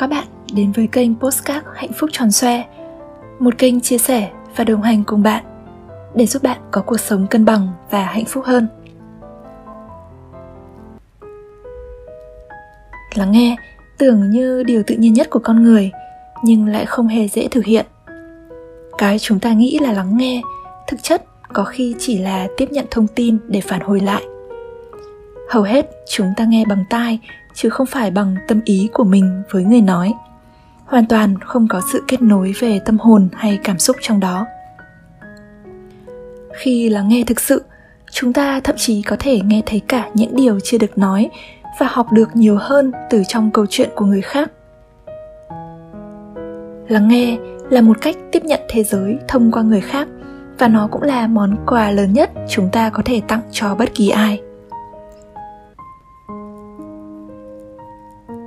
các bạn đến với kênh Postcard Hạnh phúc tròn xoe. Một kênh chia sẻ và đồng hành cùng bạn Để giúp bạn có cuộc sống cân bằng và hạnh phúc hơn. Lắng nghe, tưởng như điều tự nhiên nhất của con người, Nhưng lại không hề dễ thực hiện. Cái chúng ta nghĩ là lắng nghe, Thực chất có khi chỉ là tiếp nhận thông tin để phản hồi lại. Hầu hết chúng ta nghe bằng tai chứ không phải bằng tâm ý của mình với người nói. Hoàn toàn không có sự kết nối về tâm hồn hay cảm xúc trong đó. Khi lắng nghe thực sự, chúng ta thậm chí có thể nghe thấy cả những điều chưa được nói và học được nhiều hơn từ trong câu chuyện của người khác. Lắng nghe là một cách tiếp nhận thế giới thông qua người khác và nó cũng là món quà lớn nhất chúng ta có thể tặng cho bất kỳ ai.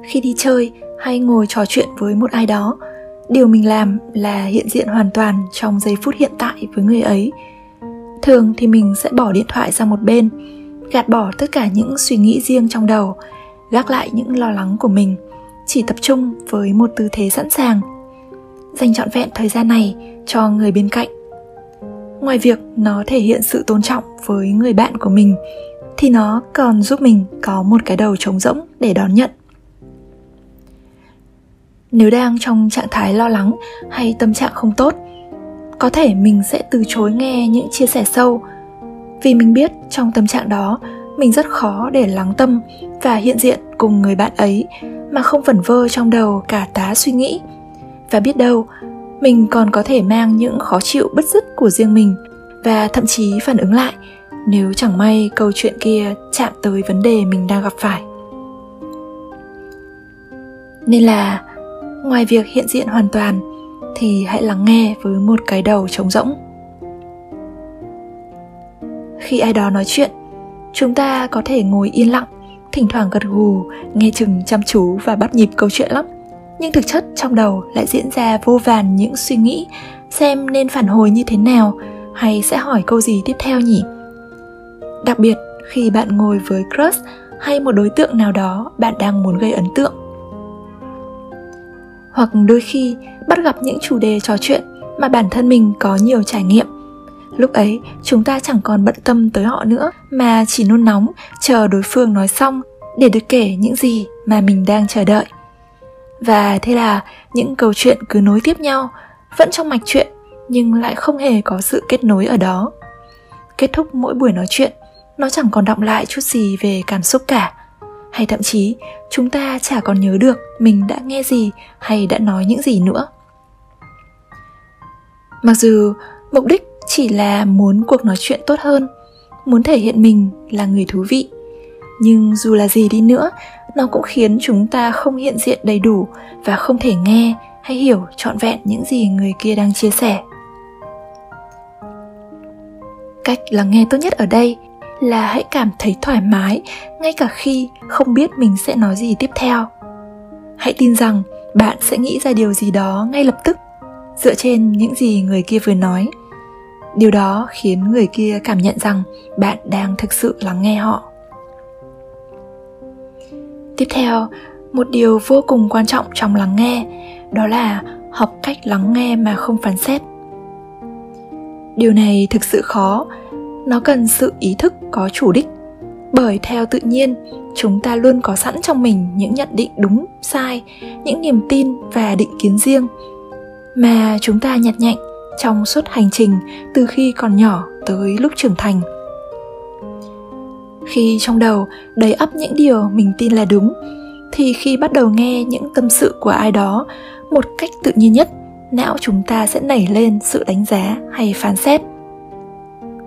Khi đi chơi hay ngồi trò chuyện với một ai đó, điều mình làm là hiện diện hoàn toàn trong giây phút hiện tại với người ấy. Thường thì mình sẽ bỏ điện thoại sang một bên, gạt bỏ tất cả những suy nghĩ riêng trong đầu, gác lại những lo lắng của mình, chỉ tập trung với một tư thế sẵn sàng, dành trọn vẹn thời gian này cho người bên cạnh. Ngoài việc nó thể hiện sự tôn trọng với người bạn của mình, thì nó còn giúp mình có một cái đầu trống rỗng để đón nhận nếu đang trong trạng thái lo lắng hay tâm trạng không tốt, có thể mình sẽ từ chối nghe những chia sẻ sâu. Vì mình biết trong tâm trạng đó, mình rất khó để lắng tâm và hiện diện cùng người bạn ấy mà không vẩn vơ trong đầu cả tá suy nghĩ. Và biết đâu, mình còn có thể mang những khó chịu bất dứt của riêng mình và thậm chí phản ứng lại nếu chẳng may câu chuyện kia chạm tới vấn đề mình đang gặp phải. Nên là ngoài việc hiện diện hoàn toàn, thì hãy lắng nghe với một cái đầu trống rỗng. Khi ai đó nói chuyện, chúng ta có thể ngồi yên lặng, thỉnh thoảng gật gù, nghe chừng chăm chú và bắt nhịp câu chuyện lắm. Nhưng thực chất trong đầu lại diễn ra vô vàn những suy nghĩ, xem nên phản hồi như thế nào hay sẽ hỏi câu gì tiếp theo nhỉ? Đặc biệt, khi bạn ngồi với crush hay một đối tượng nào đó bạn đang muốn gây ấn tượng hoặc đôi khi bắt gặp những chủ đề trò chuyện mà bản thân mình có nhiều trải nghiệm. Lúc ấy, chúng ta chẳng còn bận tâm tới họ nữa, mà chỉ nôn nóng, chờ đối phương nói xong để được kể những gì mà mình đang chờ đợi. Và thế là những câu chuyện cứ nối tiếp nhau, vẫn trong mạch chuyện nhưng lại không hề có sự kết nối ở đó. Kết thúc mỗi buổi nói chuyện, nó chẳng còn động lại chút gì về cảm xúc cả hay thậm chí, chúng ta chả còn nhớ được mình đã nghe gì hay đã nói những gì nữa. Mặc dù mục đích chỉ là muốn cuộc nói chuyện tốt hơn, muốn thể hiện mình là người thú vị, nhưng dù là gì đi nữa, nó cũng khiến chúng ta không hiện diện đầy đủ và không thể nghe hay hiểu trọn vẹn những gì người kia đang chia sẻ. Cách lắng nghe tốt nhất ở đây là hãy cảm thấy thoải mái ngay cả khi không biết mình sẽ nói gì tiếp theo. Hãy tin rằng bạn sẽ nghĩ ra điều gì đó ngay lập tức, dựa trên những gì người kia vừa nói. Điều đó khiến người kia cảm nhận rằng bạn đang thực sự lắng nghe họ. Tiếp theo, một điều vô cùng quan trọng trong lắng nghe, đó là học cách lắng nghe mà không phán xét. Điều này thực sự khó nó cần sự ý thức có chủ đích. Bởi theo tự nhiên, chúng ta luôn có sẵn trong mình những nhận định đúng, sai, những niềm tin và định kiến riêng, mà chúng ta nhặt nhạnh trong suốt hành trình từ khi còn nhỏ tới lúc trưởng thành. Khi trong đầu đầy ắp những điều mình tin là đúng, thì khi bắt đầu nghe những tâm sự của ai đó, một cách tự nhiên nhất, não chúng ta sẽ nảy lên sự đánh giá hay phán xét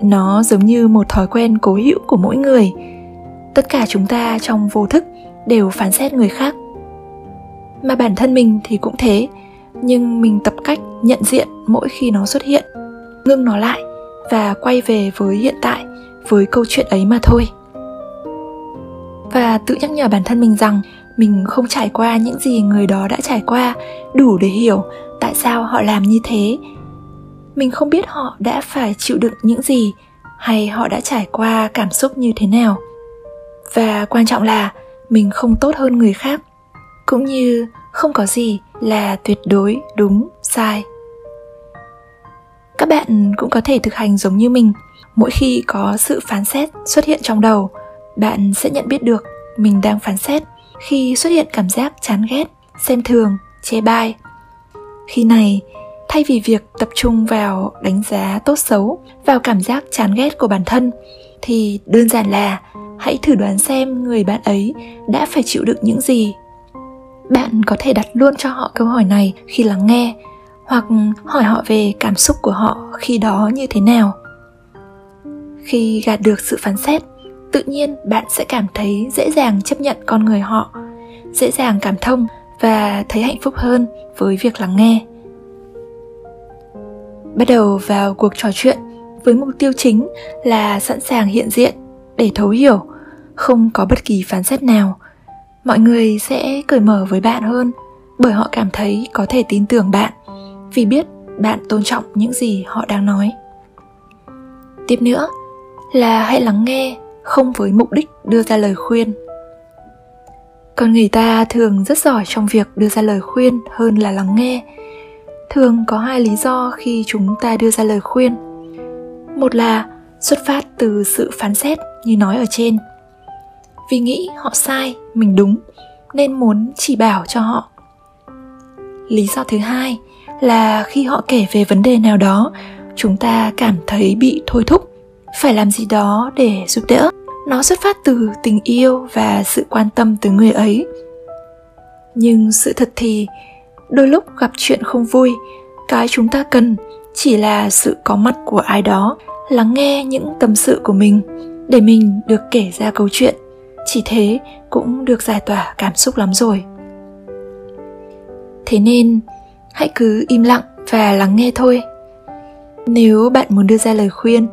nó giống như một thói quen cố hữu của mỗi người. Tất cả chúng ta trong vô thức đều phán xét người khác. Mà bản thân mình thì cũng thế, nhưng mình tập cách nhận diện mỗi khi nó xuất hiện, ngưng nó lại và quay về với hiện tại, với câu chuyện ấy mà thôi. Và tự nhắc nhở bản thân mình rằng mình không trải qua những gì người đó đã trải qua đủ để hiểu tại sao họ làm như thế mình không biết họ đã phải chịu đựng những gì hay họ đã trải qua cảm xúc như thế nào. Và quan trọng là mình không tốt hơn người khác, cũng như không có gì là tuyệt đối, đúng, sai. Các bạn cũng có thể thực hành giống như mình. Mỗi khi có sự phán xét xuất hiện trong đầu, bạn sẽ nhận biết được mình đang phán xét khi xuất hiện cảm giác chán ghét, xem thường, chê bai. Khi này thay vì việc tập trung vào đánh giá tốt xấu, vào cảm giác chán ghét của bản thân, thì đơn giản là hãy thử đoán xem người bạn ấy đã phải chịu đựng những gì. Bạn có thể đặt luôn cho họ câu hỏi này khi lắng nghe, hoặc hỏi họ về cảm xúc của họ khi đó như thế nào. Khi gạt được sự phán xét, tự nhiên bạn sẽ cảm thấy dễ dàng chấp nhận con người họ, dễ dàng cảm thông và thấy hạnh phúc hơn với việc lắng nghe bắt đầu vào cuộc trò chuyện với mục tiêu chính là sẵn sàng hiện diện để thấu hiểu, không có bất kỳ phán xét nào. Mọi người sẽ cởi mở với bạn hơn bởi họ cảm thấy có thể tin tưởng bạn vì biết bạn tôn trọng những gì họ đang nói. Tiếp nữa là hãy lắng nghe, không với mục đích đưa ra lời khuyên. Con người ta thường rất giỏi trong việc đưa ra lời khuyên hơn là lắng nghe thường có hai lý do khi chúng ta đưa ra lời khuyên. Một là xuất phát từ sự phán xét như nói ở trên. Vì nghĩ họ sai, mình đúng, nên muốn chỉ bảo cho họ. Lý do thứ hai là khi họ kể về vấn đề nào đó, chúng ta cảm thấy bị thôi thúc, phải làm gì đó để giúp đỡ. Nó xuất phát từ tình yêu và sự quan tâm từ người ấy. Nhưng sự thật thì đôi lúc gặp chuyện không vui. Cái chúng ta cần chỉ là sự có mặt của ai đó, lắng nghe những tâm sự của mình để mình được kể ra câu chuyện. Chỉ thế cũng được giải tỏa cảm xúc lắm rồi. Thế nên, hãy cứ im lặng và lắng nghe thôi. Nếu bạn muốn đưa ra lời khuyên,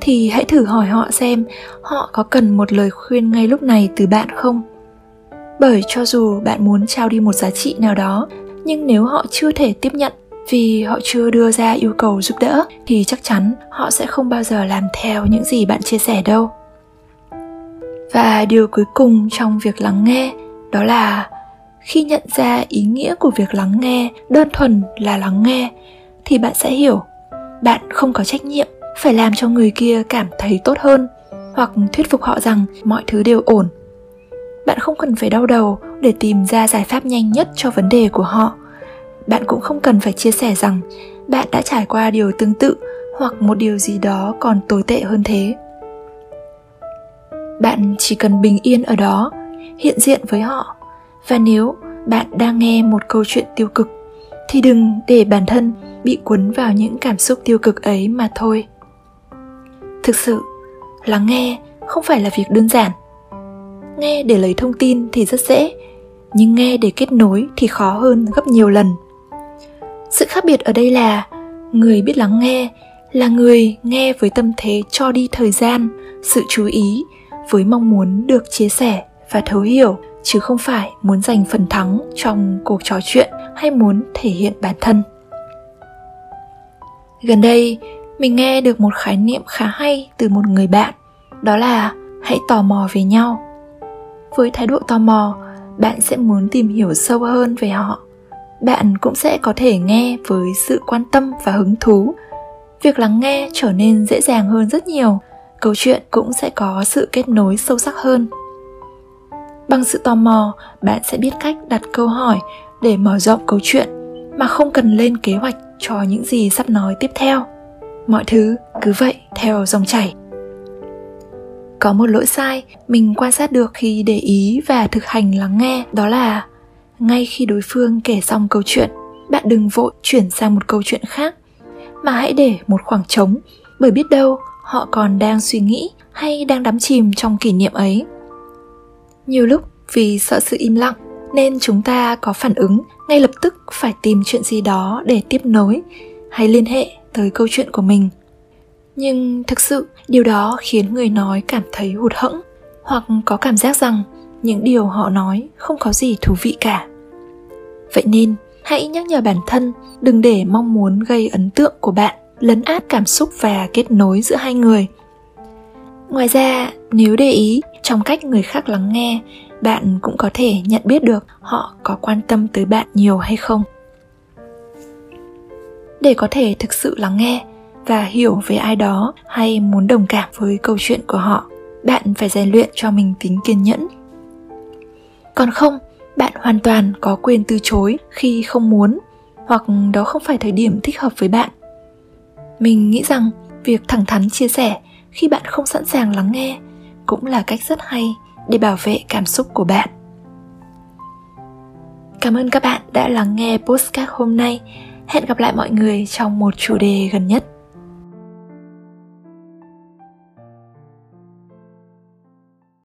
thì hãy thử hỏi họ xem họ có cần một lời khuyên ngay lúc này từ bạn không. Bởi cho dù bạn muốn trao đi một giá trị nào đó nhưng nếu họ chưa thể tiếp nhận vì họ chưa đưa ra yêu cầu giúp đỡ, thì chắc chắn họ sẽ không bao giờ làm theo những gì bạn chia sẻ đâu. Và điều cuối cùng trong việc lắng nghe, đó là khi nhận ra ý nghĩa của việc lắng nghe đơn thuần là lắng nghe, thì bạn sẽ hiểu bạn không có trách nhiệm phải làm cho người kia cảm thấy tốt hơn hoặc thuyết phục họ rằng mọi thứ đều ổn. Bạn không cần phải đau đầu để tìm ra giải pháp nhanh nhất cho vấn đề của họ. Bạn cũng không cần phải chia sẻ rằng bạn đã trải qua điều tương tự hoặc một điều gì đó còn tồi tệ hơn thế. Bạn chỉ cần bình yên ở đó, hiện diện với họ. Và nếu bạn đang nghe một câu chuyện tiêu cực, thì đừng để bản thân bị cuốn vào những cảm xúc tiêu cực ấy mà thôi. Thực sự, lắng nghe không phải là việc đơn giản. Nghe để lấy thông tin thì rất dễ nhưng nghe để kết nối thì khó hơn gấp nhiều lần. Sự khác biệt ở đây là, người biết lắng nghe là người nghe với tâm thế cho đi thời gian, sự chú ý với mong muốn được chia sẻ và thấu hiểu, chứ không phải muốn giành phần thắng trong cuộc trò chuyện hay muốn thể hiện bản thân. Gần đây, mình nghe được một khái niệm khá hay từ một người bạn, đó là hãy tò mò về nhau. Với thái độ tò mò bạn sẽ muốn tìm hiểu sâu hơn về họ. Bạn cũng sẽ có thể nghe với sự quan tâm và hứng thú. Việc lắng nghe trở nên dễ dàng hơn rất nhiều. Câu chuyện cũng sẽ có sự kết nối sâu sắc hơn. Bằng sự tò mò, bạn sẽ biết cách đặt câu hỏi để mở rộng câu chuyện mà không cần lên kế hoạch cho những gì sắp nói tiếp theo. Mọi thứ cứ vậy theo dòng chảy có một lỗi sai mình quan sát được khi để ý và thực hành lắng nghe, đó là ngay khi đối phương kể xong câu chuyện, bạn đừng vội chuyển sang một câu chuyện khác, mà hãy để một khoảng trống, bởi biết đâu họ còn đang suy nghĩ hay đang đắm chìm trong kỷ niệm ấy. Nhiều lúc vì sợ sự im lặng nên chúng ta có phản ứng ngay lập tức phải tìm chuyện gì đó để tiếp nối, hay liên hệ tới câu chuyện của mình nhưng thực sự, điều đó khiến người nói cảm thấy hụt hẫng, hoặc có cảm giác rằng những điều họ nói không có gì thú vị cả. Vậy nên, hãy nhắc nhở bản thân đừng để mong muốn gây ấn tượng của bạn lấn át cảm xúc và kết nối giữa hai người. Ngoài ra, nếu để ý trong cách người khác lắng nghe, bạn cũng có thể nhận biết được họ có quan tâm tới bạn nhiều hay không. Để có thể thực sự lắng nghe và hiểu về ai đó hay muốn đồng cảm với câu chuyện của họ, bạn phải rèn luyện cho mình tính kiên nhẫn. Còn không, bạn hoàn toàn có quyền từ chối khi không muốn, hoặc đó không phải thời điểm thích hợp với bạn. Mình nghĩ rằng việc thẳng thắn chia sẻ khi bạn không sẵn sàng lắng nghe cũng là cách rất hay để bảo vệ cảm xúc của bạn. Cảm ơn các bạn đã lắng nghe postcard hôm nay. Hẹn gặp lại mọi người trong một chủ đề gần nhất.